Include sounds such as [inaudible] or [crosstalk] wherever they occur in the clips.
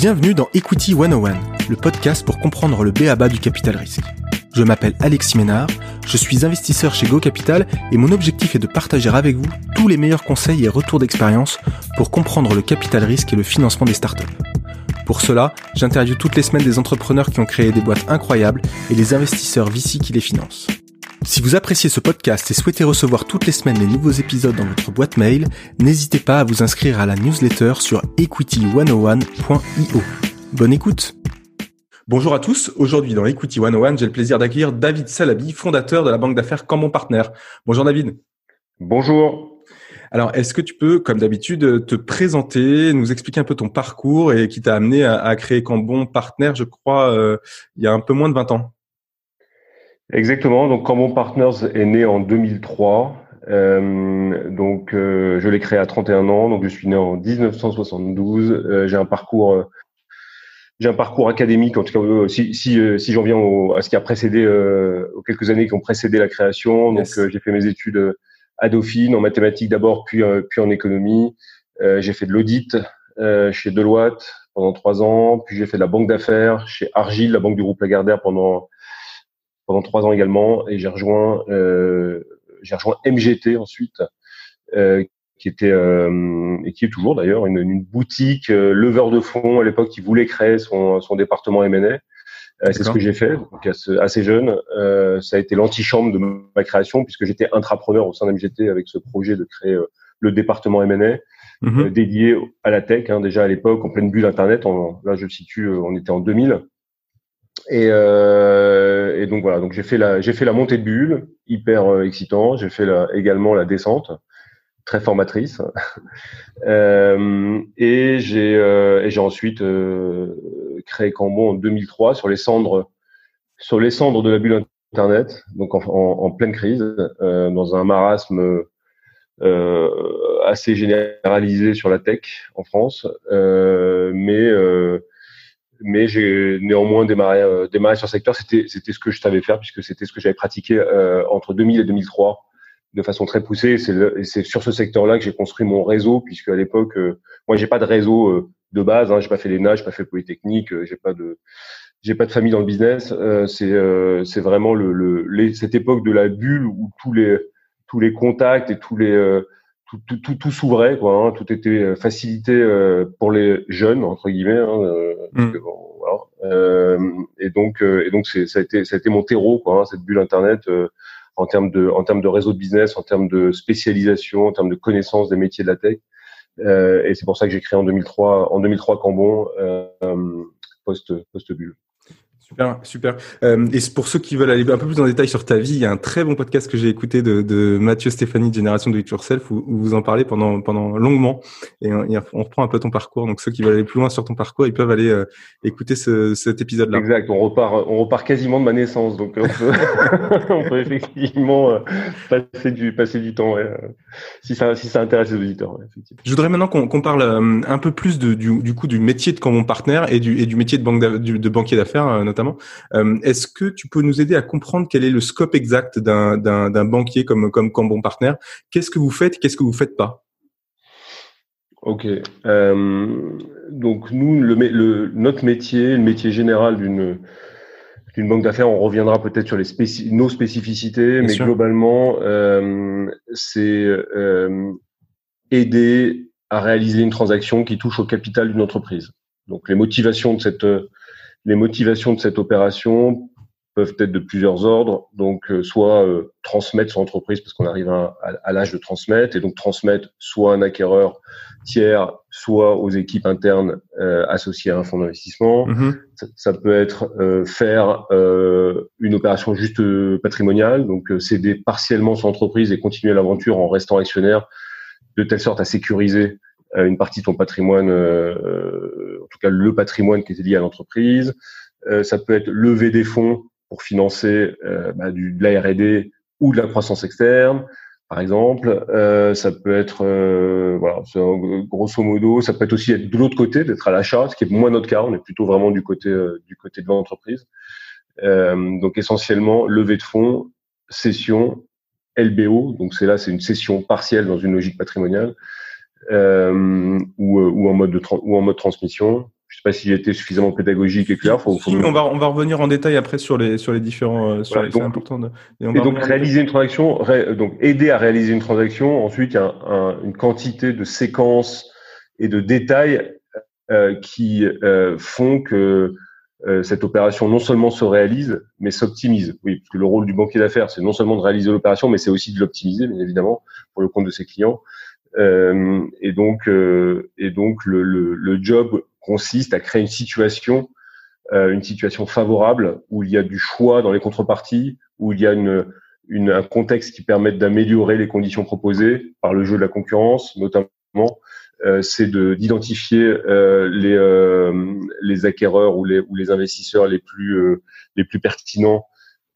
Bienvenue dans Equity 101, le podcast pour comprendre le BABA du capital risque. Je m'appelle Alexis Ménard, je suis investisseur chez Go Capital et mon objectif est de partager avec vous tous les meilleurs conseils et retours d'expérience pour comprendre le capital risque et le financement des startups. Pour cela, j'interviewe toutes les semaines des entrepreneurs qui ont créé des boîtes incroyables et les investisseurs VC qui les financent. Si vous appréciez ce podcast et souhaitez recevoir toutes les semaines les nouveaux épisodes dans votre boîte mail, n'hésitez pas à vous inscrire à la newsletter sur equity101.io. Bonne écoute Bonjour à tous, aujourd'hui dans Equity 101, j'ai le plaisir d'accueillir David Salabi, fondateur de la banque d'affaires Cambon Partner. Bonjour David. Bonjour. Alors, est-ce que tu peux, comme d'habitude, te présenter, nous expliquer un peu ton parcours et qui t'a amené à, créer Cambon Partner, je crois, euh, il y a un peu moins de 20 ans? Exactement. Donc, Cambon Partners est né en 2003. Euh, donc, euh, je l'ai créé à 31 ans. Donc, je suis né en 1972. Euh, j'ai un parcours, euh, j'ai un parcours académique. En tout cas, euh, si si, si j'en viens au, à ce qui a précédé aux quelques années qui ont précédé la création. Donc, j'ai fait mes études à Dauphine en mathématiques d'abord, puis puis en économie. j'ai fait de l'audit chez Deloitte pendant trois ans. Puis j'ai fait de la banque d'affaires chez Argile, la banque du groupe Lagardère pendant pendant trois ans également, et j'ai rejoint euh, j'ai rejoint MGT ensuite, euh, qui était euh, et qui est toujours d'ailleurs une, une boutique euh, leveur de fonds à l'époque qui voulait créer son, son département M&A. Euh, c'est ce que j'ai fait, donc assez, jeune. Euh, ça a été l'antichambre de ma création puisque j'étais intrapreneur au sein d'MGT avec ce projet de créer le département M&A mhm. dédié à la tech. Hein, déjà à l'époque, en pleine bulle Internet. là, je le situe, on était en 2000. Et, euh, et, donc voilà, donc j'ai fait la j'ai fait la montée de bulle, hyper euh, excitant. J'ai fait la, également la descente, très formatrice. [laughs] euh, et j'ai euh, et j'ai ensuite euh, créé Cambon en 2003 sur les cendres sur les cendres de la bulle internet, donc en, en, en pleine crise, euh, dans un marasme assez généralisé sur la tech en France, mais mais j'ai néanmoins démarré, euh, démarré sur ce secteur. C'était, c'était ce que je savais faire puisque c'était ce que j'avais pratiqué euh, entre 2000 et 2003 de façon très poussée. C'est, c'est sur ce secteur-là que j'ai construit mon réseau puisque à l'époque, euh, moi, j'ai pas de réseau euh, de base. Hein, j'ai pas fait l'ENA, j'ai pas fait Polytechnique, j'ai pas de j'ai pas de famille dans le business. c'est c'est vraiment le, le cette époque de la bulle où tous les tous les contacts et tous les tout, tout, tout, tout s'ouvrait, quoi. Hein, tout était euh, facilité euh, pour les jeunes entre guillemets. Hein, euh, mm. voilà. euh, et donc, et donc, c'est, ça a été, ça a été mon terreau, quoi. Hein, cette bulle internet en termes de, en termes de réseau de business, en termes de spécialisation, en termes de connaissance des métiers de la tech. et c'est pour ça que j'ai créé en 2003, en 2003 Cambon post post bulle. Super, super. Euh, et pour ceux qui veulent aller un peu plus en détail sur ta vie, il y a un très bon podcast que j'ai écouté de, de Mathieu Stéphanie de Génération Do It Yourself où, vous en parlez pendant pendant longuement et on, on, reprend un peu ton parcours. Donc ceux qui veulent aller plus loin sur ton parcours, ils peuvent aller euh, écouter ce, cet épisode-là. Exact. On repart, on repart quasiment de ma naissance, donc on peut, [laughs] on peut effectivement euh, passer du passer du temps ouais, si ça si ça intéresse les auditeurs. Ouais, Je voudrais maintenant qu'on qu'on parle un peu plus de, du, du coup du métier de mon partenaire et du et du métier de banque de banquier d'affaires euh, est-ce que tu peux nous aider à comprendre quel est le scope exact d'un banquier comme comme Cambon Partner? Qu'est-ce que vous faites Qu'est-ce que vous faites pas? Ok. Euh, donc nous, le, notre métier, le métier général d'une d'une banque d'affaires, on reviendra peut-être sur les nos spécificités, mais globalement, euh, c'est aider à réaliser une transaction qui touche au capital d'une entreprise. Donc les motivations de cette les motivations de cette opération peuvent être de plusieurs ordres. Donc, euh, soit euh, transmettre son entreprise parce qu'on arrive à, l'âge de transmettre, et donc transmettre soit un acquéreur tiers, soit aux équipes internes euh, associées à un fonds d'investissement. Mm-hmm. Ça, peut être faire une opération juste patrimoniale, donc céder partiellement son entreprise et continuer l'aventure en restant actionnaire, de telle sorte à sécuriser une partie de ton patrimoine en tout cas le patrimoine qui était lié à l'entreprise. Euh, ça peut être lever des fonds pour financer euh, bah, du, de la R&D ou de la croissance externe, par exemple. Euh, ça peut être, voilà, grosso modo, ça peut être aussi être de l'autre côté, d'être à l'achat, ce qui est moins notre cas. On est plutôt vraiment du côté du côté de l'entreprise. donc essentiellement, levée de fonds, cession, LBO. Donc c'est là, c'est une cession partielle dans une logique patrimoniale euh, ou, euh, ou, en mode de ou en mode transmission. Je sais pas s'il était suffisamment pédagogique et clair. Faut, faut... on va on va revenir en détail après sur les sur les différents sur les, donc, et, donc réaliser une transaction, donc aider à réaliser une transaction. Ensuite, il y a un, une quantité de séquences et de détails euh, qui euh, font que euh, cette opération non seulement se réalise, mais s'optimise. Oui, parce que le rôle du banquier d'affaires, c'est non seulement de réaliser l'opération, mais c'est aussi de l'optimiser, bien évidemment, pour le compte de ses clients. Euh, et donc, euh, et donc le, le, le, job consiste à créer une situation, euh, une situation favorable où il y a du choix dans les contreparties, où il y a une, une un contexte qui permette d'améliorer les conditions proposées par le jeu de la concurrence, notamment. Euh, c'est de d'identifier euh, les les acquéreurs ou les ou les investisseurs les plus les plus pertinents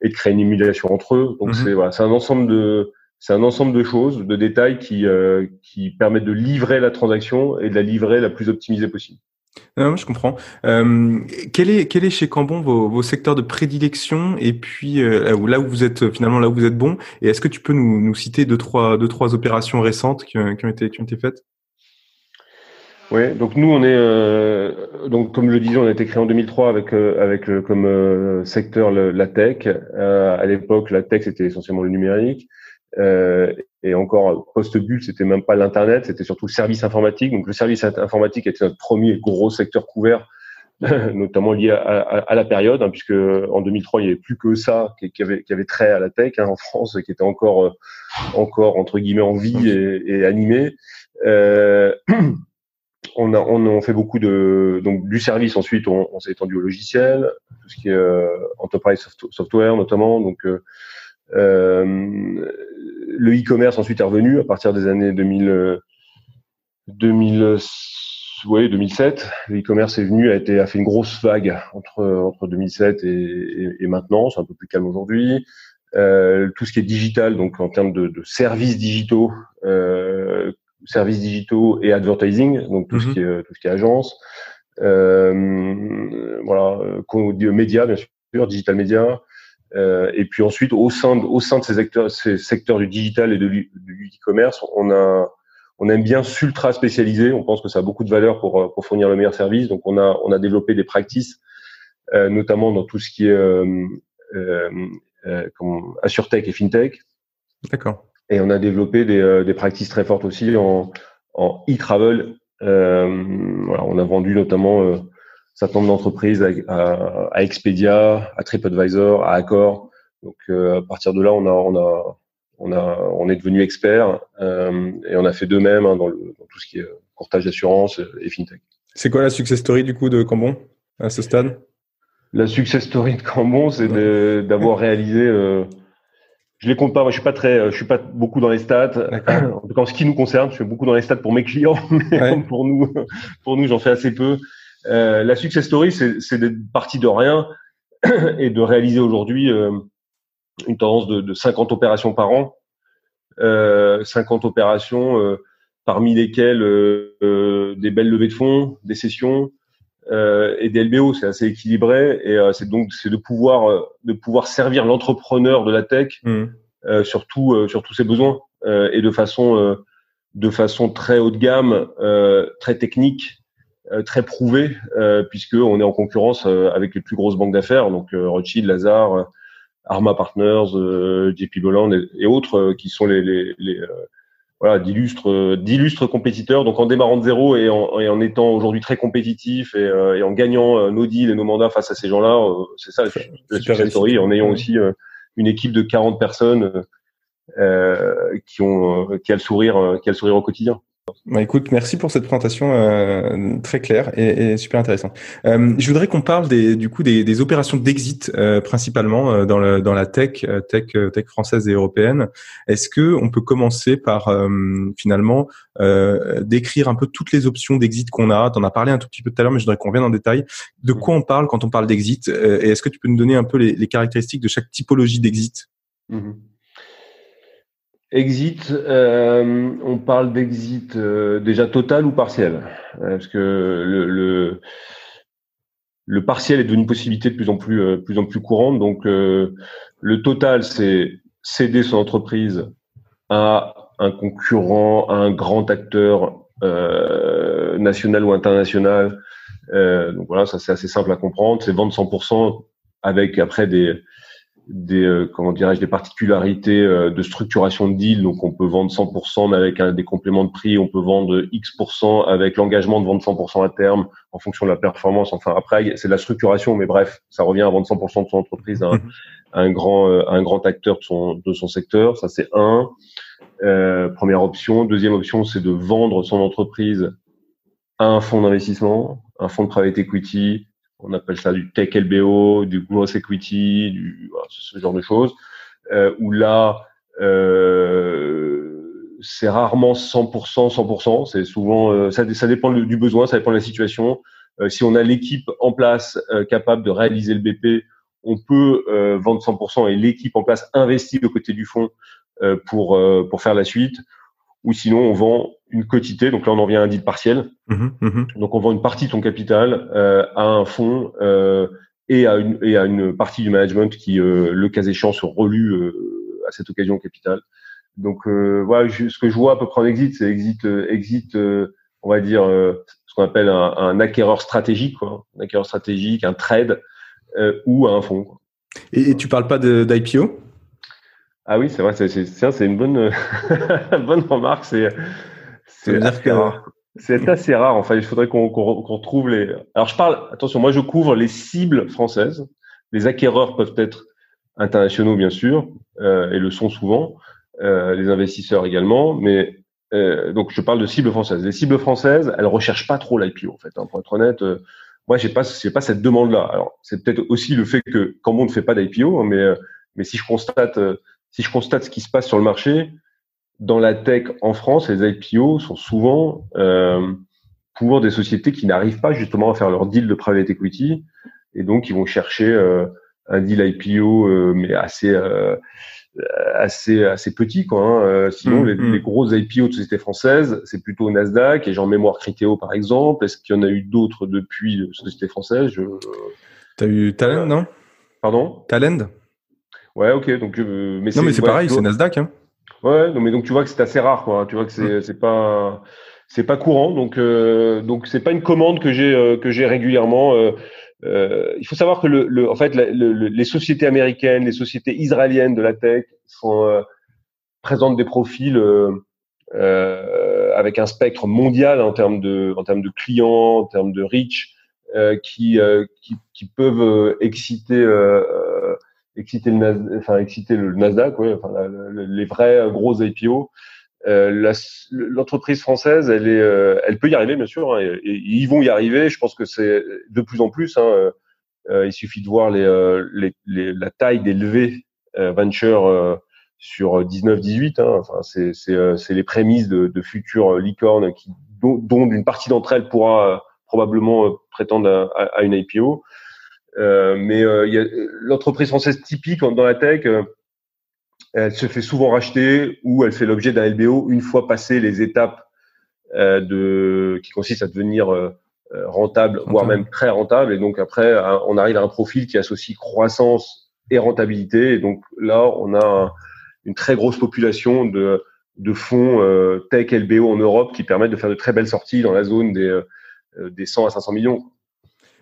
et de créer une émulation entre eux. Donc c'est voilà, c'est un ensemble de c'est un ensemble de choses, de détails qui, euh, qui permettent de livrer la transaction et de la livrer la plus optimisée possible. Non, je comprends. Euh, quel est quel est chez Cambon vos, vos secteurs de prédilection et puis euh, là où vous êtes finalement là où vous êtes bon? Et est-ce que tu peux nous, nous citer deux trois deux trois opérations récentes qui, qui ont été qui ont été faites? Oui, donc nous on est euh, donc comme je le disais, on a été créé en 2003 avec euh, avec euh, comme secteur la tech. à l'époque, la tech c'était essentiellement le numérique. Euh, et encore post-bulle, c'était même pas l'internet, c'était surtout le service informatique. Donc le service informatique était notre premier gros secteur couvert, [laughs] notamment lié à, la période, hein, puisque en 2003 il y avait plus que ça qui, avait, qui trait à la tech hein, en France, qui était encore euh, encore entre guillemets en vie et, animé. Euh, [clears throat] on a on, on, fait beaucoup de donc du service ensuite on, on s'est étendu au logiciel tout ce qui est euh, enterprise software notamment donc euh, le e-commerce ensuite est revenu à partir des années 2000, 2000 ouais, 2007. Le e-commerce est venu, a été a fait une grosse vague entre entre 2007 et, et, maintenant. C'est un peu plus calme aujourd'hui. Euh, tout ce qui est digital, donc en termes de, de services digitaux, euh, services digitaux et advertising, donc tout ce mhm. qui est tout ce qui est agence. Euh, voilà, médias bien sûr, digital média, euh, et puis ensuite, au sein de, au sein de ces, acteurs, ces secteurs du digital et de l'e-commerce, on a on aime bien s'ultra spécialiser. On pense que ça a beaucoup de valeur pour, pour fournir le meilleur service. Donc, on a on a développé des practices, euh, notamment dans tout ce qui est euh, euh, euh comme AssureTech et FinTech. D'accord. Et on a développé des, euh, des practices très fortes aussi en, en e-travel. voilà, on a vendu notamment certain nombre d'entreprises à, à, Expedia, à TripAdvisor, à Accor. Donc euh, à partir de là, on a, on a, on a, on est devenu expert euh, et on a fait de même hein, dans, le, dans tout ce qui est courtage d'assurance et fintech. C'est quoi la success story du coup de Cambon à ce stade? La success story de Cambon, c'est d'avoir réalisé. Euh, je les compte pas. Moi, je suis pas très, je suis pas beaucoup dans les stats. En tout cas, en ce qui nous concerne, je suis beaucoup dans les stats pour mes clients, [laughs] mais pour nous, pour nous, j'en fais assez peu. Euh, la success story, c'est d'être parti de rien [clears throat] et de réaliser aujourd'hui euh, une tendance de, de, 50 opérations par an, euh, 50 opérations euh, parmi lesquelles des belles levées de fonds, des sessions et des LBO. C'est assez équilibré et c'est donc c'est de pouvoir de pouvoir servir l'entrepreneur de la tech mmh. sur, tout, sur tous ses besoins et de façon de façon très haut de gamme, très technique euh, très prouvé euh, puisque on est en concurrence euh, avec les plus grosses banques d'affaires, donc Rothschild, Lazare, Arma Partners, JP Bolland et, autres qui sont les, les, les voilà d'illustres d'illustres compétiteurs. Donc en démarrant de zéro et en, et en étant aujourd'hui très compétitif et, et, en gagnant nos deals et nos mandats face à ces gens-là, c'est ça la, success story. En ayant aussi une équipe de 40 personnes qui ont qui a le sourire qui a le sourire au quotidien. Bah, écoute, merci pour cette présentation euh, très claire et, et super intéressante. Euh, je voudrais qu'on parle des, du coup des, des opérations d'exit euh, principalement euh, dans, le, dans la tech, euh, tech, tech française et européenne. Est-ce que on peut commencer par finalement décrire un peu toutes les options d'exit qu'on a? T'en as parlé un tout petit peu tout à l'heure, mais je voudrais qu'on vienne en détail. De quoi on parle quand on parle d'exit? Et est-ce que tu peux nous donner un peu les, les caractéristiques de chaque typologie d'exit? Mmh Exit, euh, on parle d'exit euh, déjà total ou partiel? Euh, Parce que le, le, le, partiel est devenu une possibilité de plus en plus, euh, plus, en plus courante. Donc, le total, c'est céder son entreprise à un concurrent, à un grand acteur national ou international donc voilà, ça c'est assez simple à comprendre. C'est vendre 100% avec après des des euh, comment dirais-je des particularités euh, de structuration de deal. Donc on peut vendre 100% mais avec un, des compléments de prix on peut vendre X% avec l'engagement de vendre 100% à terme en fonction de la performance. Enfin après c'est de la structuration mais bref ça revient à vendre 100% de son entreprise à un, mhm. un grand euh, un grand acteur de son de son secteur ça c'est un. Euh, première option. Deuxième option c'est de vendre son entreprise à un fonds d'investissement un fonds de private equity on appelle ça du tech LBO, du gross equity, du, ce genre de choses, euh, où là, euh, c'est rarement 100%, 100%. C'est souvent, euh, ça, dépend du besoin, ça dépend de la situation. Si on a l'équipe en place capable de réaliser le BP, on peut vendre 100% et l'équipe en place investit aux côtés du fonds pour pour faire la suite ou sinon on vend une quotité. Donc là, on en vient à un deal partiel. Mmh mmh donc on vend une partie de ton capital euh, à un fonds euh, et, à une, et à une partie du management qui, euh, le cas échéant, se relue euh, à cette occasion au capital. Donc euh, voilà, ce que je vois à peu près en exit, c'est exit, exit, on va dire ce qu'on appelle un, un, acquéreur stratégique, quoi, un acquéreur stratégique, un trade ou à un fonds. Quoi. Et, et tu parles pas d'IPO ah oui, c'est vrai, c'est une bonne, [laughs] bonne remarque. C'est assez rare. C'est assez rare. Enfin, il faudrait qu'on qu'on trouve les. Alors, je parle. Attention, moi, je couvre les cibles françaises. Les acquéreurs peuvent être internationaux, bien sûr, euh, et le sont souvent. Euh, les investisseurs également, mais euh, donc je parle de cibles françaises. Les cibles françaises, elles recherchent pas trop l'IPO en fait. Hein, pour être honnête, euh, moi j'ai pas j'ai pas cette demande-là. Alors c'est peut-être aussi le fait que comme on ne fait pas d'IPO, hein, mais euh, mais si je constate si je constate ce qui se passe sur le marché, dans la tech en France, les IPO sont souvent euh, pour des sociétés qui n'arrivent pas justement à faire leur deal de private equity et donc ils vont chercher euh, un deal IPO euh, mais assez assez assez petit quoi. Hein. Sinon, mmh, les, mmh. les, grosses IPO de sociétés françaises, c'est plutôt Nasdaq et genre mémoire Criteo par exemple. Est-ce qu'il y en a eu d'autres depuis sociétés françaises? Je... T'as eu Talend, non? Pardon? Talend? Ouais, ok. Donc, euh, mais non, mais c'est pareil, c'est Nasdaq. Hein. Ouais, non, mais donc tu vois que c'est assez rare, quoi. Tu vois que c'est mm. c'est pas c'est pas courant, donc euh, donc c'est pas une commande que j'ai euh, que j'ai régulièrement. Euh, euh, il faut savoir que le, le en fait les sociétés américaines, les sociétés israéliennes de la tech sont euh, présentent des profils avec un spectre mondial en termes de en termes de clients, en termes de reach, qui, qui, qui peuvent exciter exciter le, Nasdaq, enfin, enfin, les vrais gros IPO. Euh, L'entreprise française, elle est, euh, elle peut y arriver bien sûr, hein, et, ils vont y arriver. Je pense que c'est de plus en plus. Hein, euh, euh il suffit de voir les, euh, les, les la taille des levées venture sur 19-18. Hein, enfin, c'est les prémices de, de futures licornes qui, dont, dont une partie d'entre elles pourra probablement prétendre à, à une IPO. Euh, mais euh, l'entreprise française typique dans la tech, euh, elle se fait souvent racheter ou elle fait l'objet d'un LBO une fois passé les étapes de qui consistent à devenir rentable, voire même très rentable. Et donc après, on arrive à un profil qui associe croissance et rentabilité. Et donc là, on a une très grosse population de, de fonds tech LBO en Europe qui permettent de faire de très belles sorties dans la zone des, des 100 à 500 millions.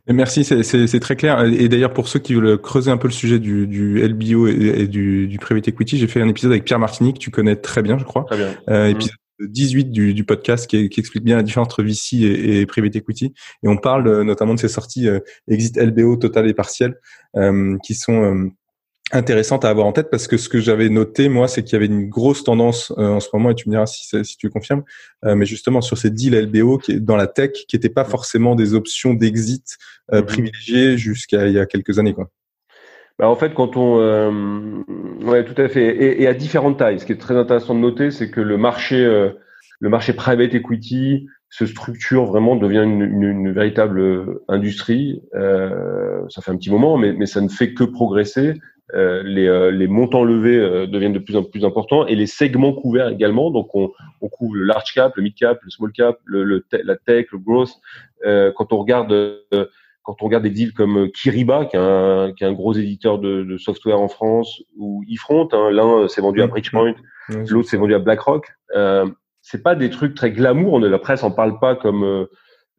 Merci, c'est très clair. Et d'ailleurs, pour ceux qui veulent creuser un peu le sujet du, du LBO et, du, du private equity, j'ai fait un épisode avec Pierre Martini, que tu connais très bien, je crois. Très bien. Euh, mmh. épisode 18 du, du podcast qui, qui, explique bien la différence entre VC et, et, private equity. Et on parle euh, notamment de ces sorties euh, exit LBO total et partiel, euh, qui sont euh, intéressante à avoir en tête parce que ce que j'avais noté moi c'est qu'il y avait une grosse tendance euh, en ce moment et tu me diras si, si tu confirmes euh, mais justement sur ces deals LBO qui est dans la tech qui n'étaient pas forcément des options d'exit euh, mm-hmm. privilégiées jusqu'à il y a quelques années quoi. Bah en fait quand on ouais tout à fait et, et, à différentes tailles ce qui est très intéressant de noter c'est que le marché le marché private equity se structure vraiment, devient une, une, une véritable industrie. Euh, ça fait un petit moment, mais, mais ça ne fait que progresser. Euh, les, euh, les, montants levés euh, deviennent de plus en plus importants et les segments couverts également. Donc, on, on couvre le large cap, le mid cap, le small cap, le, le la tech, le growth. quand on regarde quand on regarde des deals comme Kiriba, qui est un, qui est un gros éditeur de, de, software en France, ou eFront, hein, l'un s'est vendu à mmh. Bridgepoint, l'autre s'est vendu à BlackRock. Euh, c'est pas des trucs très glamour. On, la presse en parle pas comme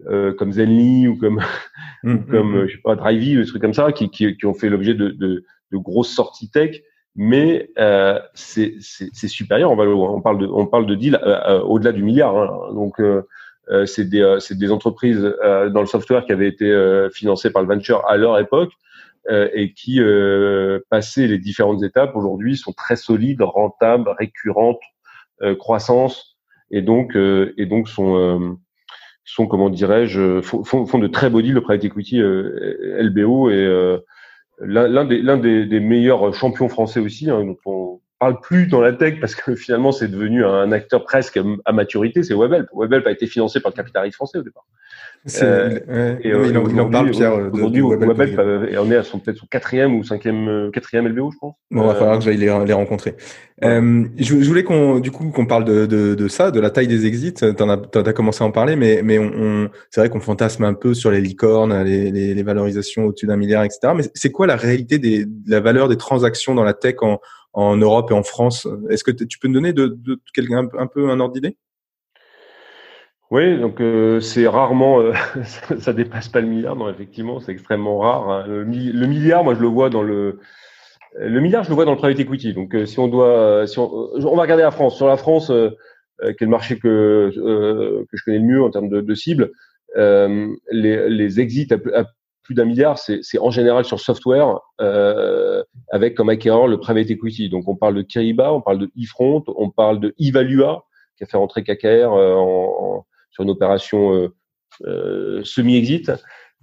comme Zenly ou comme [laughs] mmh, comme mmh, mmh. je sais pas Drivey, des trucs comme ça, qui, qui, qui ont fait l'objet de, de, de, grosses sorties tech. Mais euh, c'est supérieur en valeur. On parle de on parle de deal au-delà du milliard. Hein. Donc c'est des c'est des entreprises dans le software qui avaient été financées par le venture à leur époque euh, et qui, euh, passé les différentes étapes, aujourd'hui sont très solides, rentables, récurrentes, euh, croissance, et donc et donc sont sont comment dirais-je font, font, de très beaux deals de private equity LBO et l'un des des, des, meilleurs champions français aussi hein, parle plus dans la tech parce que [laughs] finalement c'est devenu un acteur presque à maturité c'est Webhelp Webhelp a été financé par le capital français au départ euh, et, il, en, parle, Pierre. Aujourd'hui, Webhelp on est à son peut-être son quatrième ou cinquième, euh, quatrième LBO, je pense. Bon, il va falloir que j'aille les, les, rencontrer. Euh, je, je, voulais qu'on, du coup, qu'on parle de, de, de, ça, de la taille des exits. T'en as, as commencé à en parler, mais, mais on, on c'est vrai qu'on fantasme un peu sur les licornes, les, les, les valorisations au-dessus d'un milliard, etc. Mais c'est quoi la réalité des, de la valeur des transactions dans la tech en, en Europe et en France Est-ce que tu peux nous donner de, de, un, peu un ordre d'idée? Oui, donc euh, c'est rarement, euh, [laughs] ça, dépasse pas le milliard, non, effectivement, c'est extrêmement rare. Hein. Le, milliard, moi, je le vois dans le, le milliard, je le vois dans le private equity. Donc, euh, si on doit, si on, on, va regarder la France. Sur la France, qui est le marché que que je connais le mieux en termes de, de cible, les, les exits à, plus d'un milliard, c'est en général sur software, avec comme acquéreur le private equity. Donc, on parle de Kiriba, on parle de eFront, on parle de Evalua, qui a fait rentrer KKR en sur une opération euh, euh, semi-exit.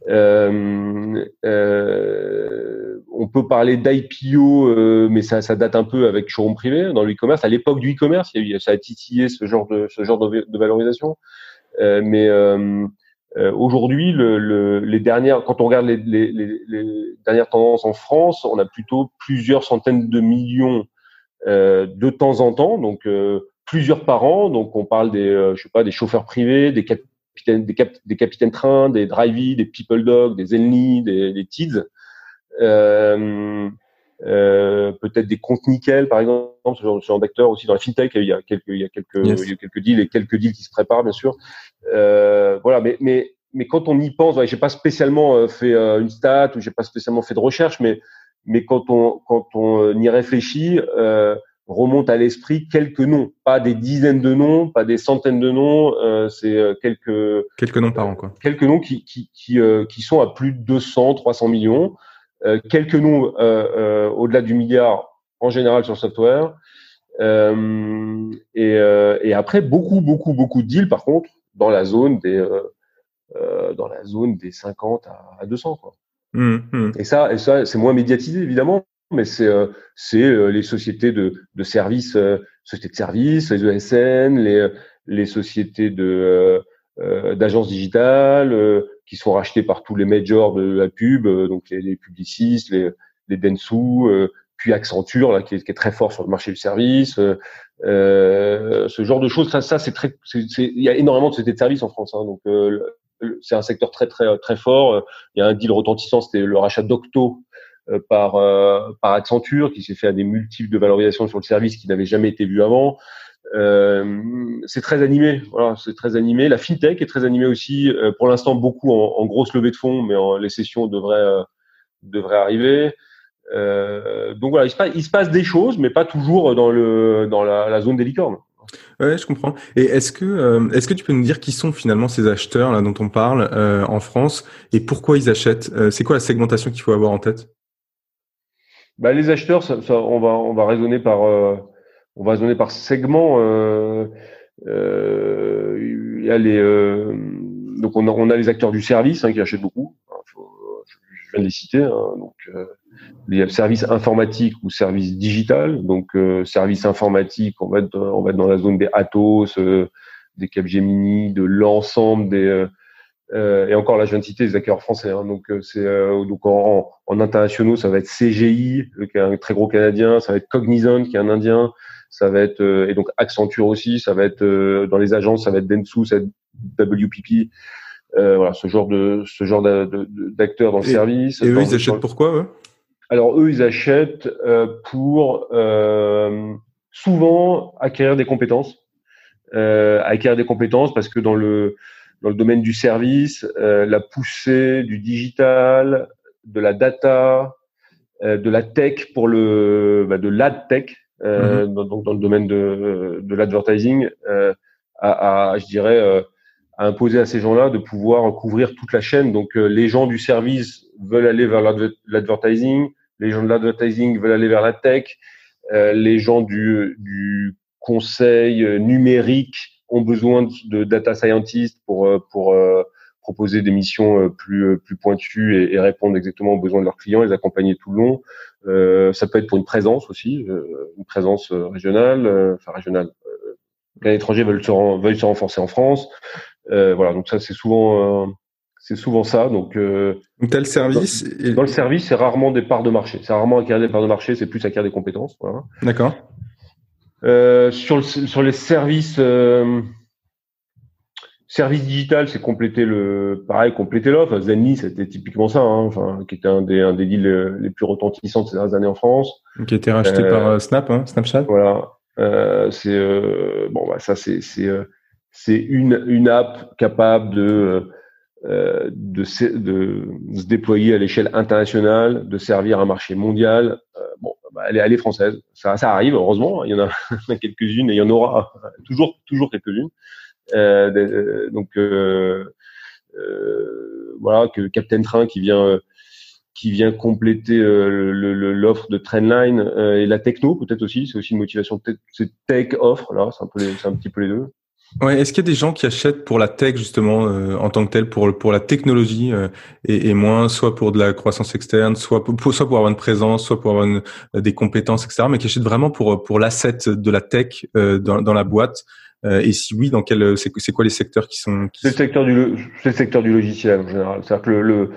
Euh, on peut parler d'IPO, mais ça, date un peu avec showroom privé dans l'e-commerce. À l'époque du e-commerce, ça a titillé ce genre de, ce genre de, de valorisation. mais aujourd'hui, le, les dernières, quand on regarde les, les, les, dernières tendances en France, on a plutôt plusieurs centaines de millions de temps en temps. Donc, plusieurs par an. Donc, on parle des, euh, je sais pas, des chauffeurs privés, des capitaines, des, cap des capitaines trains, des drivey, des people dog, des Zenly, des, des Tids. Euh, peut-être des comptes nickel, par exemple, ce genre, genre d'acteurs aussi dans la fintech. Il y a quelques, il y a quelques, il y a quelques deals et quelques deals qui se préparent, bien sûr. Euh, voilà, mais, mais, mais quand on y pense, ouais, j'ai pas spécialement euh, fait euh, une stat ou j'ai pas spécialement fait de recherche, mais, mais quand on, quand on y réfléchit, euh, remonte à l'esprit quelques noms, pas des dizaines de noms, pas des centaines de noms, euh, c'est quelques quelques noms par an quoi. Quelques noms qui qui qui, euh, qui sont à plus de 200, 300 millions, quelques noms au-delà du milliard en général sur le software. et, et après beaucoup beaucoup beaucoup de deals par contre dans la zone des dans la zone des 50 à, 200 quoi. Mmh, mmh. Et ça, et ça, c'est moins médiatisé évidemment, mais c'est euh, c'est euh, les sociétés de, de services, euh, sociétés de services, les ESN, les, les sociétés de d'agences digitales qui sont rachetées par tous les majors de la pub, donc les, les publicistes, les, les Densu, puis Accenture là qui est, qui est, très fort sur le marché du service. Euh, ce genre de choses, ça, ça c'est très, il y a énormément de sociétés de services en France, hein, donc c'est un secteur très très très fort. Il y a un deal retentissant, c'était le rachat d'Octo euh, par, euh, par Accenture, qui s'est fait à des multiples de valorisation sur le service qui n'avait jamais été vu avant. Euh, c'est très animé, voilà, c'est très animé. La fintech est très animée aussi. Euh, pour l'instant, beaucoup en, en, grosse levée de fonds, mais en, les sessions devraient devraient arriver. Euh, donc voilà, il se, passe, il se, passe, des choses, mais pas toujours dans le dans la, la zone des licornes. Ouais, je comprends. Et est-ce que est-ce que tu peux nous dire qui sont finalement ces acheteurs là dont on parle en France et pourquoi ils achètent C'est quoi la segmentation qu'il faut avoir en tête? Bah, les acheteurs, ça, ça, on va on va raisonner par euh, on va raisonner par segment. Euh, euh, il y a les euh, donc on a, on a les acteurs du service hein, qui achètent beaucoup. je viens de les citer. Hein, donc les services informatiques ou services digital. Donc services informatiques, on va être on va être dans la zone des Atos, des Capgemini, de l'ensemble des euh, et encore là, je viens de citer les acteurs français. Hein, donc c'est euh, donc en, en, internationaux, ça va être CGI, qui est un très gros canadien, ça va être Cognizant, qui est un indien, ça va être et donc Accenture aussi, ça va être dans les agences, ça va être Dentsu, ça va être WPP. voilà, ce genre de ce genre d'acteurs dans le service. Et eux, ils achètent pourquoi eux? Alors eux, ils achètent pour souvent acquérir des compétences, acquérir des compétences parce que dans le dans le domaine du service, la poussée du digital, de la data, de la tech pour le bah, de l'ad tech, mm-hmm. donc dans le domaine de, de l'advertising, à, à, je dirais à imposer à ces gens-là de pouvoir couvrir toute la chaîne. Donc euh, les gens du service veulent aller vers l'advertising, les gens de l'advertising veulent aller vers la tech, euh, les gens du, du conseil euh, numérique ont besoin de, data scientists pour pour proposer des missions plus plus pointues et, et, répondre exactement aux besoins de leurs clients, les accompagner tout le long. Euh, ça peut être pour une présence aussi, une présence régionale, enfin régionale. Les étrangers veulent se, veulent se renforcer en France. Euh, voilà, donc ça c'est souvent euh, c'est souvent ça. Donc, euh, donc le service. Dans, le service, c'est rarement des parts de marché. C'est rarement acquérir des parts de marché, c'est plus acquérir des compétences. Voilà. D'accord. Euh, sur, le, sur les services, euh, service digital, c'est compléter le, pareil, compléter l'offre. Zenly, c'était typiquement ça, hein, enfin, qui était un des, un des deals les plus retentissants de ces dernières années en France. Qui a été racheté par Snap, hein, Snapchat. Voilà. c'est bon, bah, ça, c'est c'est une, une app capable de, euh, de, de, se déployer à l'échelle internationale, de servir un marché mondial. Euh, bon, bah, elle, est, elle est française. Ça, ça arrive, heureusement. [laughs] Il y en a, quelques-unes et il y en aura [laughs] toujours, toujours quelques-unes. Euh, euh donc, euh, euh, voilà, que Captain Train qui vient qui vient compléter l'offre de Trendline et la techno peut-être aussi. C'est aussi une motivation. C'est tech offre là, c'est un peu, c'est un petit peu les deux. Ouais, est-ce qu'il y a des gens qui achètent pour la tech justement euh, en tant que tel, pour pour la technologie euh, et, et, moins soit pour de la croissance externe, soit pour, soit pour avoir une présence, soit pour avoir une, des compétences, etc. Mais qui achètent vraiment pour pour l'asset de la tech euh, dans, dans la boîte. Et si oui, dans quel c'est c'est quoi les secteurs qui sont C'est le secteur du le secteur du logiciel en général. C'est-à-dire que le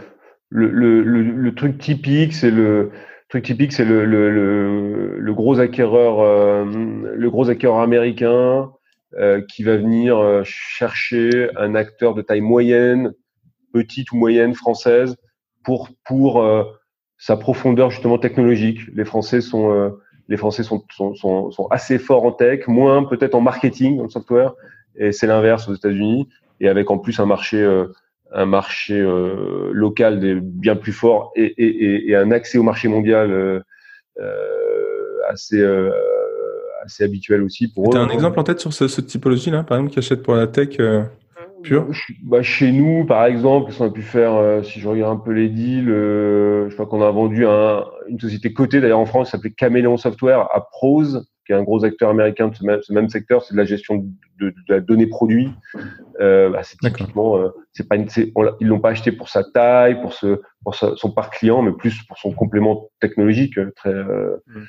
le, le le, le truc typique, c'est le truc typique, c'est le, le, le, le, gros acquéreur, le gros acquéreur américain euh, qui va venir euh, chercher un acteur de taille moyenne, petite ou moyenne française pour pour euh, sa profondeur justement technologique. Les Français sont les Français sont, sont, sont, sont, assez forts en tech, moins peut-être en marketing dans le software, et c'est l'inverse aux États-Unis, et avec en plus un marché un marché local des, bien plus fort et, et, et, un accès au marché mondial euh, assez assez habituel aussi pour eux. Tu as un exemple en tête sur ce, cette typologie-là, par exemple, qui achète pour la tech euh, pure bah, Chez nous, par exemple, on a pu faire, euh, si je regarde un peu les deals, euh, je crois qu'on a vendu un, une société cotée d'ailleurs en France qui s'appelait Caméléon Software à Prose, qui est un gros acteur américain de ce même, secteur, c'est de la gestion de, de, la donnée produit. Bah, c'est typiquement, c'est pas une, ils l'ont pas acheté pour sa taille, pour, ce, pour son parc client, mais plus pour son complément technologique très. Mm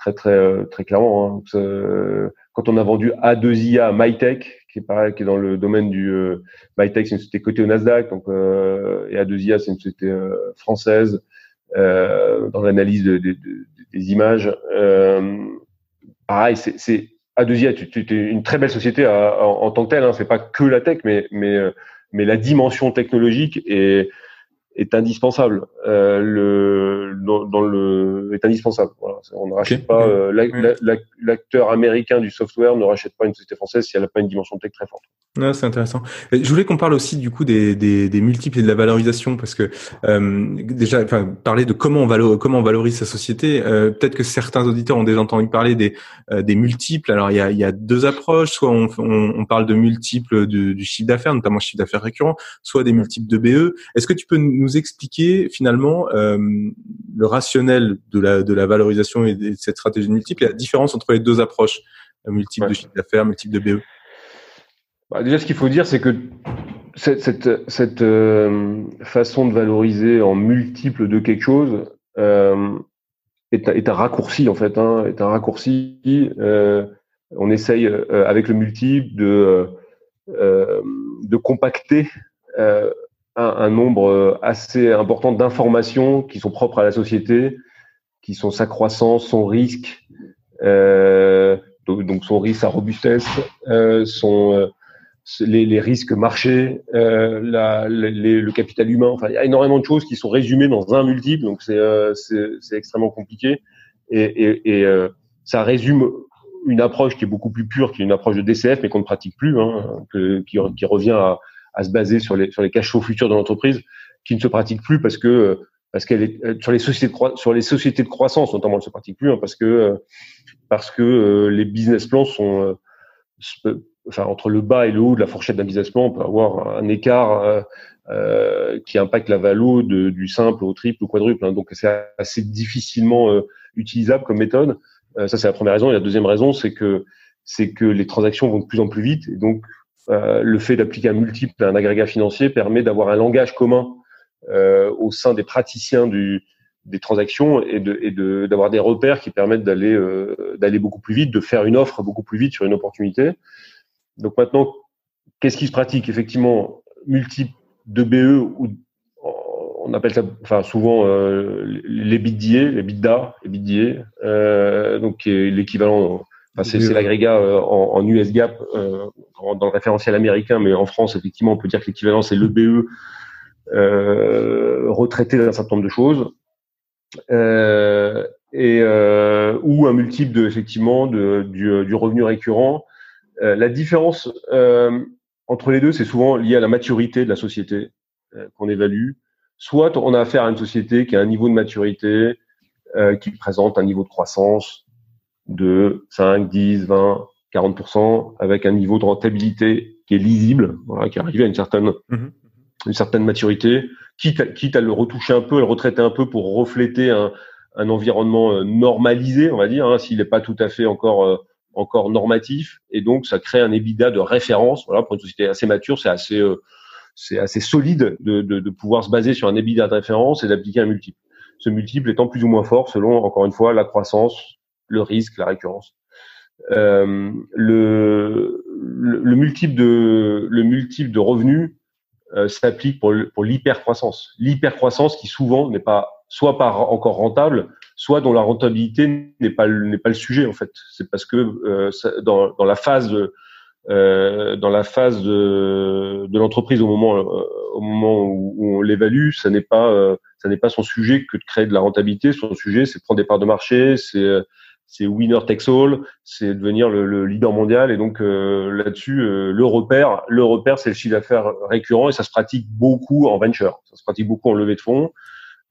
très très euh, très clairement. Hein. quand on a vendu A2IA à MyTech, qui est pareil, qui est dans le domaine du euh, c'est une société cotée au Nasdaq, donc euh, et A2IA c'est une société euh, française dans l'analyse de, de, de, des images. pareil, c'est A2IA, c'est une très belle société en, tant que telle. Hein, c'est pas que la tech, mais mais mais la dimension technologique est est indispensable. Euh, le, dans, dans, le est indispensable. Voilà. On ne rachète pas euh, l'acteur américain du software ne rachète pas une société française si elle n'a pas une dimension tech très forte. Ouais, c'est intéressant. Je voulais qu'on parle aussi du coup des, des, des, multiples et de la valorisation parce que euh, déjà, enfin, parler de comment on, valo comment on valorise sa société. Peut-être que certains auditeurs ont déjà entendu parler des, des multiples. Alors il y a, il y a deux approches. Soit on, on, on parle de multiples du, du chiffre d'affaires, notamment chiffre d'affaires récurrent, soit des multiples de BE. Est-ce que tu peux nous expliquer finalement euh, le rationnel de la, de la valorisation et de cette stratégie multiple et la différence entre les deux approches, multiple de chiffre d'affaires, multiple de BE bah, Déjà, ce qu'il faut dire, c'est que cette, cette, cette euh, façon de valoriser en multiple de quelque chose euh, est, est, un raccourci, en fait. Hein, est un raccourci. Euh, on essaye, euh, avec le multiple, de, euh, de compacter un, nombre euh, assez important d'informations qui sont propres à la société, qui sont sa croissance, son risque, euh, donc, son risque, sa robustesse, euh, son, les, risques marchés, le capital humain. Enfin, il y a énormément de choses qui sont résumées dans un multiple, donc c'est extrêmement compliqué. Et, ça résume une approche qui est beaucoup plus pure, qui est une approche de DCF, mais qu'on ne pratique plus, hein, qui, revient à, à se baser sur les sur les cash flows futurs de l'entreprise, qui ne se pratique plus parce que parce qu'elle est sur les sociétés de sur les sociétés de croissance notamment elle se pratique plus hein, parce que parce que les business plans sont enfin entre le bas et le haut de la fourchette d'un business plan, on peut avoir un écart euh, qui impacte la valo de, du simple au triple ou quadruple. Hein. Donc c'est assez difficilement euh, utilisable comme méthode. Euh, ça c'est la première raison. Et la deuxième raison, c'est que c'est que les transactions vont de plus en plus vite donc le fait d'appliquer un multiple à un agrégat financier permet d'avoir un langage commun au sein des praticiens des transactions et d'avoir des repères qui permettent d'aller d'aller beaucoup plus vite, de faire une offre beaucoup plus vite sur une opportunité. Donc maintenant, qu'est-ce qui se pratique? Effectivement, multiple de BE ou on appelle ça enfin souvent euh, les BITDA, les BITDA, les BITDA, euh, donc l'équivalent enfin c'est, l'agrégat euh, en, US GAAP euh, dans le référentiel américain mais en France effectivement on peut dire que l'équivalent c'est le BE retraité d'un certain nombre de choses. Et ou un multiple de effectivement de, du, du revenu récurrent. La différence entre les deux, c'est souvent lié à la maturité de la société euh, qu'on évalue. Soit on a affaire à une société qui a un niveau de maturité euh, qui présente un niveau de croissance de 5, 10, 20, 40%, avec un niveau de rentabilité qui est lisible, voilà, qui est arrivé à une certaine, mhm. une certaine maturité, quitte à, quitte à le retoucher un peu, à le retraiter un peu pour refléter un, un environnement euh, normalisé, on va dire, hein, s'il n'est pas tout à fait encore encore normatif et donc ça crée un EBITDA de référence. Voilà, pour une société assez mature, c'est assez euh, c'est assez solide de, de, de, pouvoir se baser sur un EBITDA de référence et d'appliquer un multiple. Ce multiple étant plus ou moins fort selon encore une fois la croissance, le risque, la récurrence. Euh, le, le, multiple de le multiple de revenus euh, s'applique pour, pour l'hypercroissance. L'hypercroissance qui souvent n'est pas soit pas encore rentable, soit dont la rentabilité n'est pas n'est pas le sujet en fait. C'est parce que euh, dans, dans la phase de, euh, dans la phase de, de l'entreprise au moment euh, au moment où, on l'évalue, ça n'est pas euh, ça n'est pas son sujet que de créer de la rentabilité. Son sujet, c'est prendre des parts de marché, c'est c'est winner takes all, c'est devenir le, le, leader mondial. Et donc là-dessus, le repère, le repère, c'est le chiffre d'affaires récurrent et ça se pratique beaucoup en venture, ça se pratique beaucoup en levée de fonds,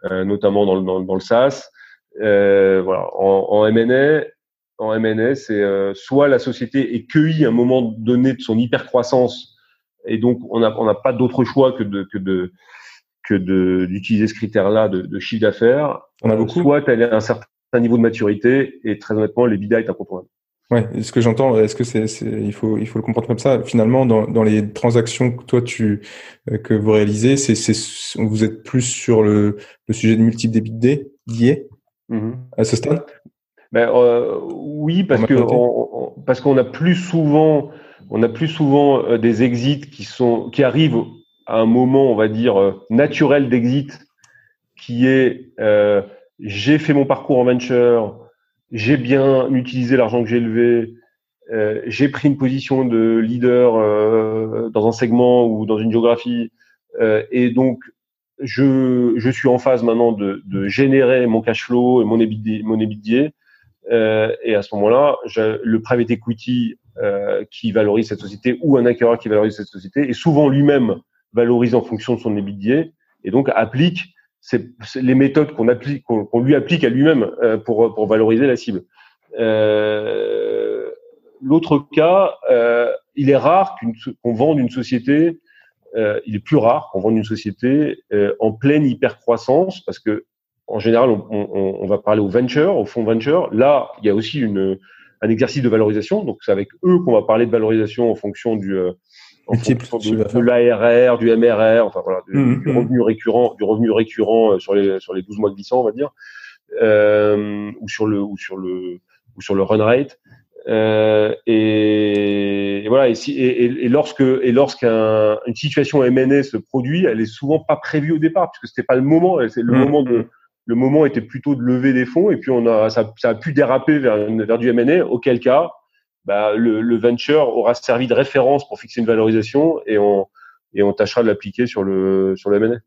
notamment dans, dans, dans le SaaS. Euh, voilà, en, en M&A, en M&A, c'est euh, soit la société est cueillie à un moment donné de son hyper croissance et donc on n'a on n'a pas d'autre choix que de que de que de d'utiliser ce critère-là de, de, chiffre d'affaires. On a beaucoup. Soit elle est un certain niveau de maturité et très honnêtement, l'EBITDA est incontournable. Ouais, ce que j'entends, est-ce que c'est, il faut, il faut le comprendre comme ça? Finalement, dans, dans les transactions que toi tu euh, que vous réalisez, c'est, c'est, vous êtes plus sur le, le sujet de multiple d'EBITDA lié Mmh à ce stade? Ben, euh, Oui, parce que parce qu'on a plus souvent on a plus souvent euh, des exits qui sont qui arrivent à un moment, on va dire euh, naturel d'exit, qui est j'ai fait mon parcours en venture, j'ai bien utilisé l'argent que j'ai levé, j'ai pris une position de leader dans un segment ou dans une géographie, et donc je, je suis en phase maintenant de, de générer mon cash flow et mon EBITDA, mon EBITDA euh, et à ce moment-là, le private equity euh, qui valorise cette société ou un acquéreur qui valorise cette société est souvent lui-même valorisé en fonction de son EBITDA et donc applique les méthodes qu'on applique, qu'on lui applique à lui-même euh, pour, pour valoriser la cible. Euh, L'autre cas, euh, il est rare qu'on vende une société euh, il est plus rare qu'on vende une société euh, en pleine hypercroissance parce que en général, on, on, on, va parler au venture, au fonds venture. Là, il y a aussi une, un exercice de valorisation. Donc, c'est avec eux qu'on va parler de valorisation en fonction du, euh, en fonction de, de l'ARR, du MRR, enfin voilà, du, mmh, du, mmh. revenu récurrent, du revenu récurrent euh, sur les sur les 12 mois glissants, on va dire, euh, ou sur le ou sur le ou sur le run rate. Euh, et, et, voilà. Et, si, et, et lorsque et lorsqu'une situation M&A se produit, elle est souvent pas prévue au départ puisque c'était pas le moment. C'est le mmh. moment de le moment était plutôt de lever des fonds et puis on a ça, ça a pu déraper vers, vers du M&A. Auquel cas, bah, le, le, venture aura servi de référence pour fixer une valorisation et on et on tâchera de l'appliquer sur le sur le M&A.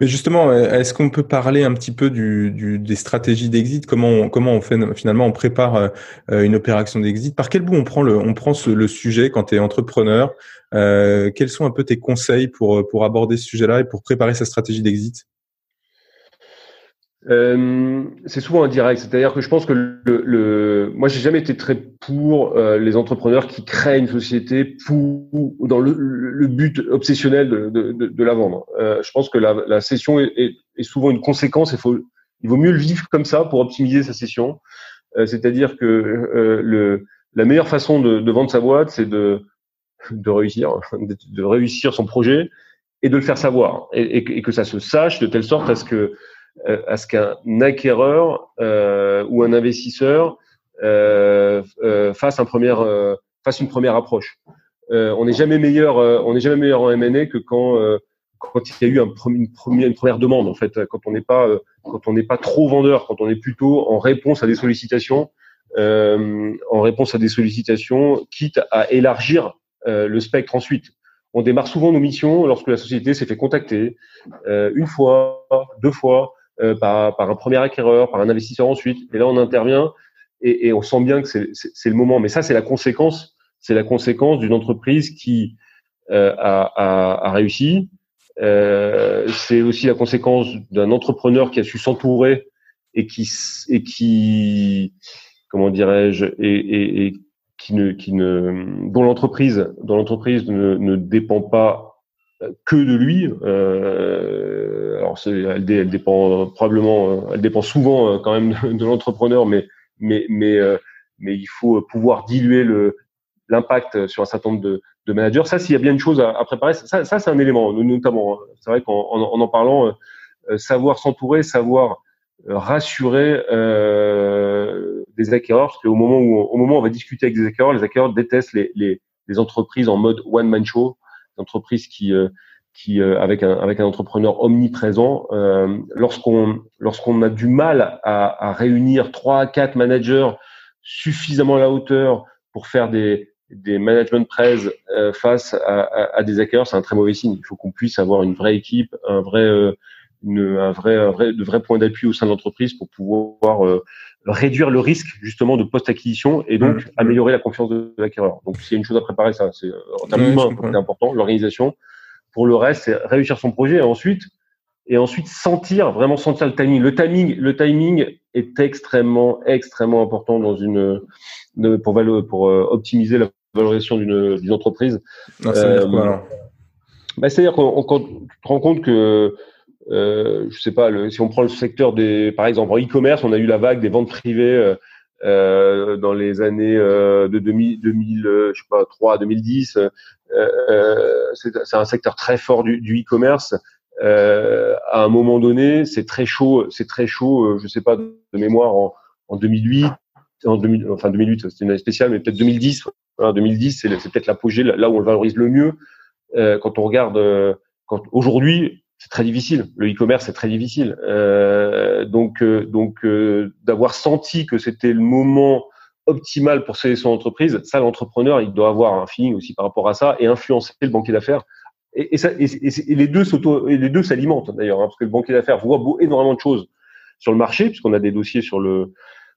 Mais justement, est-ce qu'on peut parler un petit peu du, des stratégies d'exit? Comment on, comment on fait finalement on prépare euh, une opération d'exit? Par quel bout on prend le on prend le sujet quand tu es entrepreneur? Euh, Quels sont un peu tes conseils pour pour aborder ce sujet-là et pour préparer sa stratégie d'exit? Euh, c'est souvent indirect, c'est-à-dire que je pense que le, le moi j'ai jamais été très pour euh, les entrepreneurs qui créent une société pour dans le, le but obsessionnel de, de, de, la vendre. Euh, je pense que la, la session est, est, souvent une conséquence. Il faut il vaut mieux le vivre comme ça pour optimiser sa session. Euh, c'est-à-dire que euh, le la meilleure façon de, de vendre sa boîte, c'est de de réussir, de réussir son projet et de le faire savoir et, et, que ça se sache de telle sorte à ce que à ce qu'un acquéreur euh, ou un investisseur euh, fasse un premier fasse une première approche. on n'est jamais meilleur on n'est jamais meilleur en M&A que quand quand il y a eu un une, première, demande en fait quand on n'est pas quand on n'est pas trop vendeur quand on est plutôt en réponse à des sollicitations euh, en réponse à des sollicitations quitte à élargir euh, le spectre ensuite on démarre souvent nos missions lorsque la société s'est fait contacter euh, une fois deux fois euh, par, par, un premier acquéreur, par un investisseur ensuite. Et là, on intervient et, et on sent bien que c'est le moment. Mais ça, c'est la conséquence. C'est la conséquence d'une entreprise qui euh, a, a, a, réussi. Euh, c'est aussi la conséquence d'un entrepreneur qui a su s'entourer et qui et qui comment dirais-je et, et, et, qui ne qui ne dont l'entreprise dont l'entreprise ne, ne dépend pas que de lui. Euh, alors elle, elle, dépend probablement, euh, elle dépend souvent euh, quand même de, l'entrepreneur, mais mais mais euh, mais il faut pouvoir diluer le l'impact sur un certain nombre de, de managers. Ça, s'il y a bien une chose à, à préparer, ça, ça c'est un élément notamment. Hein. C'est vrai qu'en en, en, parlant, savoir s'entourer, savoir rassurer euh, des acquéreurs, parce qu'au moment où au moment où on va discuter avec des acquéreurs, les acquéreurs détestent les, les, les entreprises en mode one man show entreprise qui euh, qui euh, avec un avec un entrepreneur omniprésent, euh, lorsqu'on lorsqu'on a du mal à, à réunir trois quatre managers suffisamment à la hauteur pour faire des des management press face à, à, à des hackers, c'est un très mauvais signe. Il faut qu'on puisse avoir une vraie équipe, un vrai, une, un vrai, un vrai, de vrais points d'appui au sein de l'entreprise pour pouvoir réduire le risque justement de post-acquisition et donc mmh. améliorer la confiance de l'acquéreur. Donc s'il y a une chose à préparer, ça, c'est en termes humains, c'est important, l'organisation. Pour le reste, c'est réussir son projet et ensuite et ensuite sentir vraiment sentir le timing. Le timing, le timing est extrêmement extrêmement important dans une pour pour euh, optimiser la valorisation d'une entreprise. Euh, bah, c'est-à-dire qu'on tu te rends compte que euh, je sais pas, le, si on prend le secteur des, par exemple, en e-commerce, on a eu la vague des ventes privées euh, euh dans les années euh, de 2000, 2000 euh, je sais pas, 3 à 2010. c'est un secteur très fort du, du e-commerce. à un moment donné, c'est très chaud, c'est très chaud. je sais pas de mémoire en, en 2008, en 2000, enfin 2008, c'était une année spéciale, mais peut-être 2010. Voilà, 2010, c'est peut-être l'apogée là où on le valorise le mieux. quand on regarde, quand aujourd'hui, c'est très difficile. Le e-commerce c'est très difficile. Euh, donc euh, donc euh, d'avoir senti que c'était le moment optimal pour céder son entreprise, ça l'entrepreneur il doit avoir un feeling aussi par rapport à ça et influencer le banquier d'affaires. Et, ça, et, les deux s'auto, les deux s'alimentent d'ailleurs, hein, parce que le banquier d'affaires voit énormément de choses sur le marché, puisqu'on a des dossiers sur le,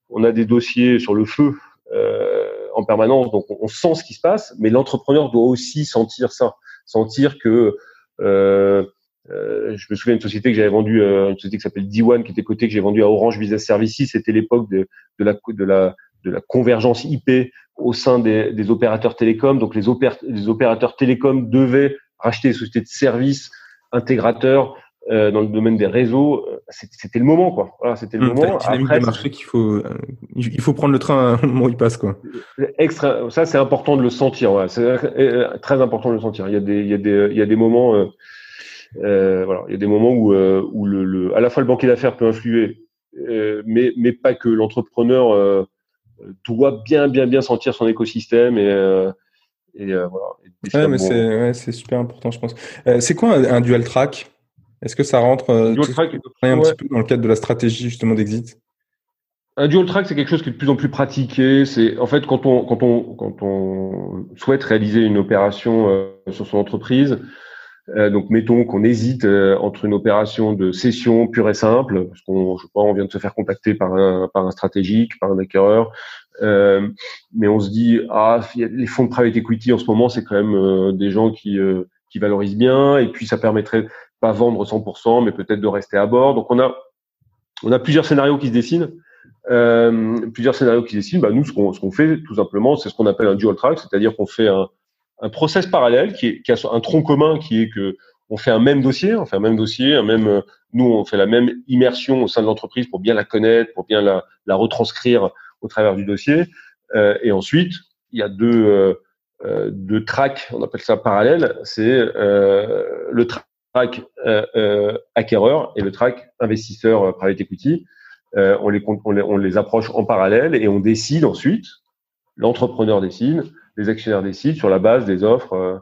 on a des dossiers sur le feu euh, en permanence, donc on, on, sent ce qui se passe, mais l'entrepreneur doit aussi sentir ça, sentir que euh, euh, je me souviens d'une société que j'avais vendue, euh, une société qui s'appelle D1, qui était cotée, que j'ai vendue à Orange Business Services. C'était l'époque de, de, la, de, la, de la convergence IP au sein des, des opérateurs télécoms. Donc les, les opérateurs télécoms devaient racheter des sociétés de services intégrateurs euh, dans le domaine des réseaux. C'était le moment, quoi. Voilà, c'était le mmh, moment. Après, marché qu'il faut, euh, il faut prendre le train au moment où il passe, quoi. Extra, ça c'est important de le sentir. Ouais. C'est très important de le sentir. Il y a des, il y a des, il y a des moments. Euh, voilà, il y a des moments où, euh, où le, le, à la fois le banquier d'affaires peut influer, euh, mais, mais pas que l'entrepreneur euh, doit bien, bien, bien sentir son écosystème et, euh, et voilà. ouais, mais c'est ouais, super important, je pense. c'est quoi un, un, dual track? Est-ce que ça rentre dual track, un ouais. petit peu dans le cadre de la stratégie justement d'exit? Un dual track, c'est quelque chose qui est de plus en plus pratiqué. C'est en fait quand on quand on quand on souhaite réaliser une opération euh, sur son entreprise, donc, mettons qu'on hésite entre une opération de cession pure et simple, parce qu'on, je sais pas, on vient de se faire contacter par un, par un stratégique, par un acquéreur, mais on se dit, ah, les fonds de private equity en ce moment, c'est quand même des gens qui, qui valorisent bien, et puis ça permettrait pas vendre 100%, mais peut-être de rester à bord. Donc, on a, on a plusieurs scénarios qui se dessinent. Euh, plusieurs scénarios qui dessinent. Bah, nous, ce qu'on, ce qu'on fait, tout simplement, c'est ce qu'on appelle un dual track, c'est-à-dire qu'on fait un, un process parallèle qui, est, qui a un tronc commun qui est que on fait un même dossier, on fait un même dossier, un même, nous, on fait la même immersion au sein de l'entreprise pour bien la connaître, pour bien la, la retranscrire au travers du dossier. Euh, et ensuite, il y a deux, euh, euh deux tracks, on appelle ça parallèle. C'est euh, le track euh, acquéreur et le track investisseur private equity. Euh, on, les, on, les, on les approche en parallèle et on décide ensuite, l'entrepreneur décide, les actionnaires décident sur la base des offres, euh,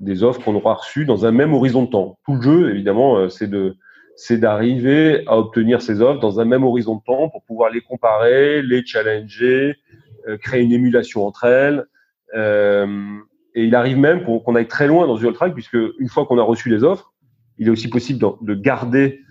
des offres qu'on aura reçues dans un même horizon de temps. Tout le jeu, évidemment, euh, c'est de c'est d'arriver à obtenir ces offres dans un même horizon de temps pour pouvoir les comparer, les challenger, créer une émulation entre elles. et il arrive même qu'on aille très loin dans Dual Track, puisque une fois qu'on a reçu les offres, il est aussi possible de, de garder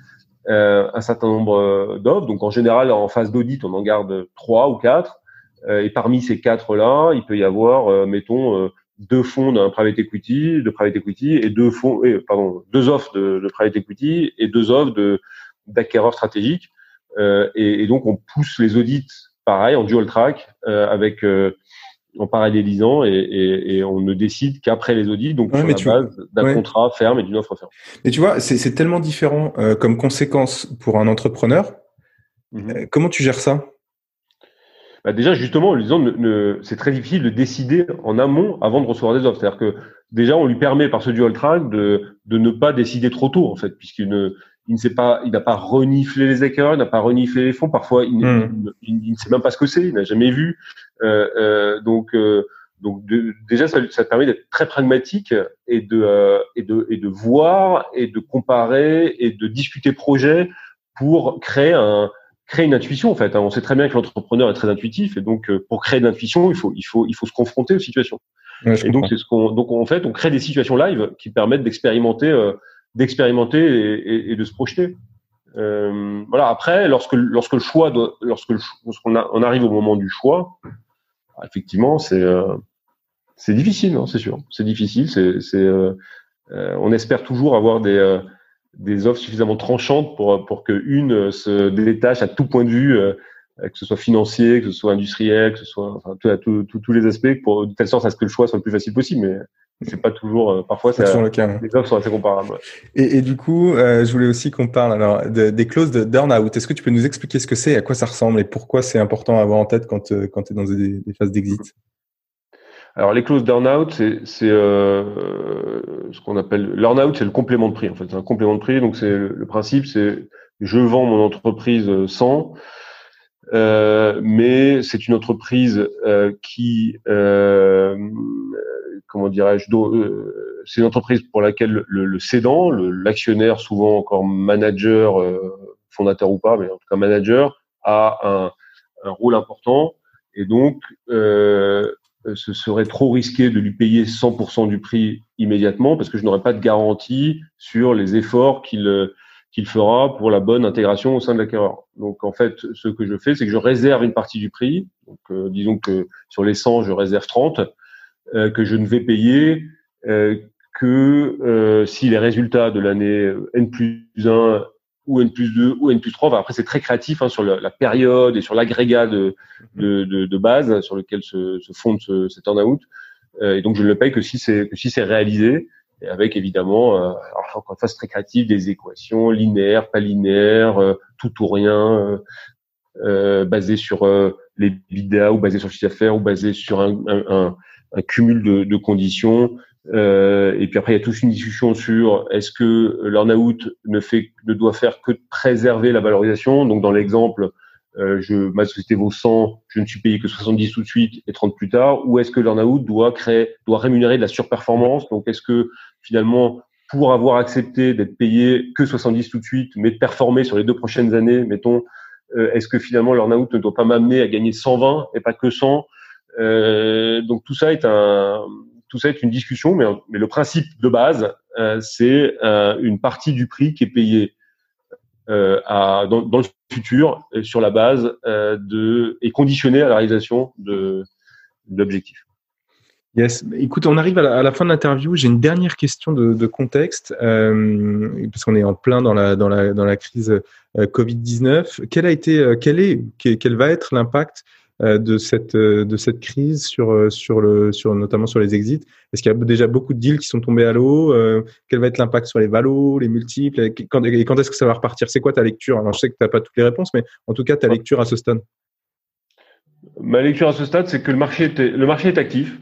euh, un certain nombre euh, d'offres. Donc en général, en phase d'audit, on en garde trois ou quatre. Euh, et parmi ces quatre-là, il peut y avoir, mettons, deux fonds d'un private equity, de private equity, et deux fonds, pardon, deux offres de, de, private equity et deux offres de d'acquéreurs stratégiques. Et, et, donc on pousse les audits, pareil, en dual track, avec en parallélisant et, et, et, on ne décide qu'après les audits, donc sur la base d'un contrat ferme et d'une offre ferme. Mais tu vois, c'est tellement différent euh, comme conséquence pour un entrepreneur. Mhm. Euh, comment tu gères ça? Bah déjà, justement, en lui disant, ne, c'est très difficile de décider en amont avant de recevoir des offres. C'est-à-dire que déjà, on lui permet par ce dual track de, de ne pas décider trop tôt, en fait, puisqu'il ne, il ne sait pas, il n'a pas reniflé les acquéreurs, il n'a pas reniflé les fonds. Parfois, il, hmm. il, ne sait même pas ce que c'est, il n'a jamais vu. Euh, euh, donc, euh, donc déjà, ça, ça permet d'être très pragmatique et de, euh, et de et de voir et de comparer et de discuter projet pour créer un créer une intuition en fait. On sait très bien que l'entrepreneur est très intuitif et donc pour créer de l'intuition, il faut il faut il faut se confronter aux situations. et donc c'est ce qu'on donc en fait on crée des situations live qui permettent d'expérimenter d'expérimenter et, et, de se projeter. Euh, voilà. Après, lorsque lorsque le choix, doit, lorsque lorsqu'on on arrive au moment du choix, effectivement, c'est euh, c'est difficile, hein, c'est sûr. C'est difficile. C'est c'est euh, euh on espère toujours avoir des euh, des offres suffisamment tranchantes pour pour que une se détache à tout point de vue, que ce soit financier, que ce soit industriel, que ce soit enfin, tous les aspects, pour de telle sorte à ce que le choix soit le plus facile possible. Mais c'est pas toujours. Euh, parfois, c'est le cas. Les offres sont assez comparables. Et, et, du coup, euh, je voulais aussi qu'on parle alors des clauses de burn-out. Est-ce que tu peux nous expliquer ce que c'est, à quoi ça ressemble et pourquoi c'est important à avoir en tête quand, euh, quand tu es dans des, phases d'exit? Alors les clauses d'earn-out, c'est euh, ce qu'on appelle l'earn-out, c'est le complément de prix. En fait, c'est un complément de prix. Donc c'est le, principe, c'est je vends mon entreprise 100, euh, mais c'est une entreprise euh, qui euh, comment dirais-je, euh, c'est une entreprise pour laquelle le, le cédant, l'actionnaire, souvent encore manager, euh, fondateur ou pas, mais en tout cas manager, a un, un rôle important. Et donc, euh, ce serait trop risqué de lui payer 100% du prix immédiatement parce que je n'aurais pas de garantie sur les efforts qu'il qu'il fera pour la bonne intégration au sein de l'acquéreur. Donc en fait, ce que je fais, c'est que je réserve une partie du prix. Donc euh, disons que sur les 100, je réserve 30 euh, que je ne vais payer euh, que euh, si les résultats de l'année N plus 1 ou N plus 2 ou N plus 3, après c'est très créatif hein, sur la, la, période et sur l'agrégat de, de, de, de, base sur lequel se, se fonde ce, cet out et donc je ne le paye que si c'est si réalisé et avec évidemment, euh, encore une fois, c'est très créatif, des équations linéaires, pas linéaires, tout ou rien, euh, basées sur les bidas ou basées sur le chiffre d'affaires ou basées sur un, un, un, un cumul de, de conditions. Euh, et puis après, il y a toute une discussion sur est-ce que l'earn-out ne fait, ne doit faire que préserver la valorisation. Donc, dans l'exemple, euh, je, ma société vaut 100, je ne suis payé que 70 tout de suite et 30 plus tard. Ou est-ce que l'earn-out doit créer, doit rémunérer de la surperformance? Donc, est-ce que finalement, pour avoir accepté d'être payé que 70 tout de suite, mais de performer sur les deux prochaines années, mettons, euh, est-ce que finalement l'earn-out ne doit pas m'amener à gagner 120 et pas que 100 euh, donc tout ça est un tout ça est une discussion, mais, le principe de base, c'est une partie du prix qui est payée à, dans, le futur sur la base de et conditionnée à la réalisation de. Yes. Écoute, on arrive à la, fin de l'interview. J'ai une dernière question de, contexte, euh, parce qu'on est en plein dans la, dans la, dans la crise euh, Covid-19. Quel a été, euh, quel est, quel, va être l'impact euh, de cette, de cette crise sur, sur le, sur, notamment sur les exits Est-ce qu'il y a déjà beaucoup de deals qui sont tombés à l'eau Quel va être l'impact sur les valos, les multiples Et quand, est-ce que ça va repartir? C'est quoi ta lecture? Alors, je sais que tu n'as pas toutes les réponses, mais en tout cas, ta lecture à ce stade. Ma lecture à ce stade, c'est que le marché, était, le marché est actif.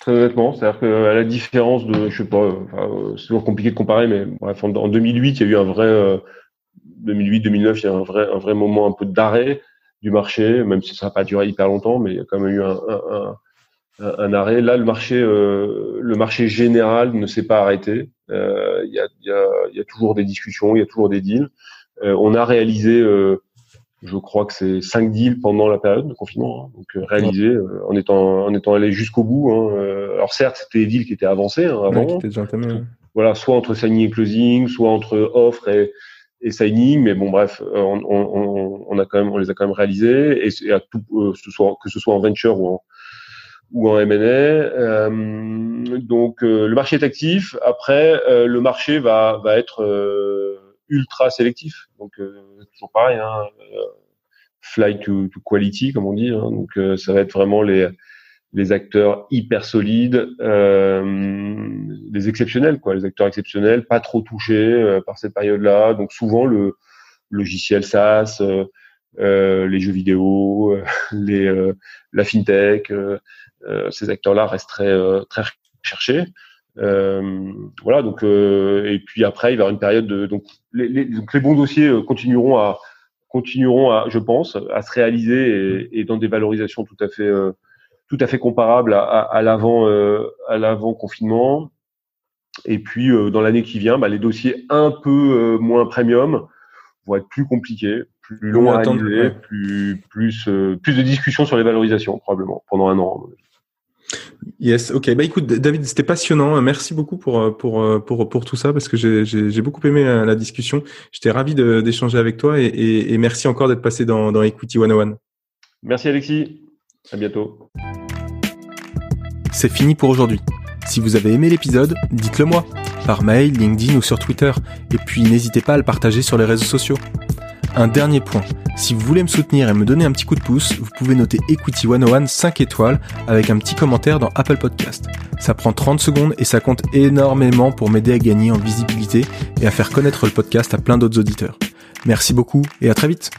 Très honnêtement, c'est-à-dire qu'à la différence de, je sais pas, c'est toujours compliqué de comparer, mais bref, en, 2008, il y a eu un vrai, 2008-2009, euh, il y a un vrai, un vrai moment un peu d'arrêt du marché, même si ça n'a pas duré hyper longtemps, mais il y a quand même eu un, un, un, un arrêt. Là, le marché, euh, le marché général ne s'est pas arrêté. Euh, il, y a, il, y a, y a toujours des discussions, il y a toujours des deals. Euh, on a réalisé euh, je crois que c'est cinq deals pendant la période de confinement, hein, donc euh, réalisés euh, en étant en étant allé jusqu'au bout. Hein, euh, alors certes, c'était des deals qui étaient avancés hein, avant. Voilà, soit entre signing et closing, soit entre offre et, et signing, mais bon bref, on, on, on, a quand même, on les a quand même réalisés et, à tout, soit, que ce soit en venture ou en ou en M&A. Euh, donc le marché est actif. Après, le marché va va être ultra sélectif. Donc euh, toujours pareil, hein, euh, fly to, quality comme on dit. Hein. donc euh, ça va être vraiment les les acteurs hyper solides, les exceptionnels quoi, les acteurs exceptionnels, pas trop touchés par cette période-là. Donc souvent le logiciel SaaS, les jeux vidéo, [laughs] les la fintech, ces acteurs-là restent très très recherchés. Euh, voilà, donc euh, et puis après il y avoir une période de donc les, les, donc les bons dossiers euh, continueront à continueront à, je pense, à se réaliser et, et dans des valorisations tout à fait tout à fait comparables à, à, l'avant à l'avant confinement. Et puis dans l'année qui vient, bah, les dossiers un peu moins premium vont être plus compliqués, plus longs à réaliser, plus plus plus de discussions sur les valorisations probablement pendant un an. Yes, ok. Bah écoute, David, c'était passionnant. Merci beaucoup pour pour pour pour tout ça parce que j'ai j'ai beaucoup aimé la, discussion. J'étais ravi d'échanger avec toi et, et, et merci encore d'être passé dans dans Equity 101. Merci Alexis. À bientôt. C'est fini pour aujourd'hui. Si vous avez aimé l'épisode, dites-le moi par mail, LinkedIn ou sur Twitter. Et puis n'hésitez pas à le partager sur les réseaux sociaux. Un dernier point. Si vous voulez me soutenir et me donner un petit coup de pouce, vous pouvez noter Equity 101 5 étoiles avec un petit commentaire dans Apple Podcast. Ça prend 30 secondes et ça compte énormément pour m'aider à gagner en visibilité et à faire connaître le podcast à plein d'autres auditeurs. Merci beaucoup et à très vite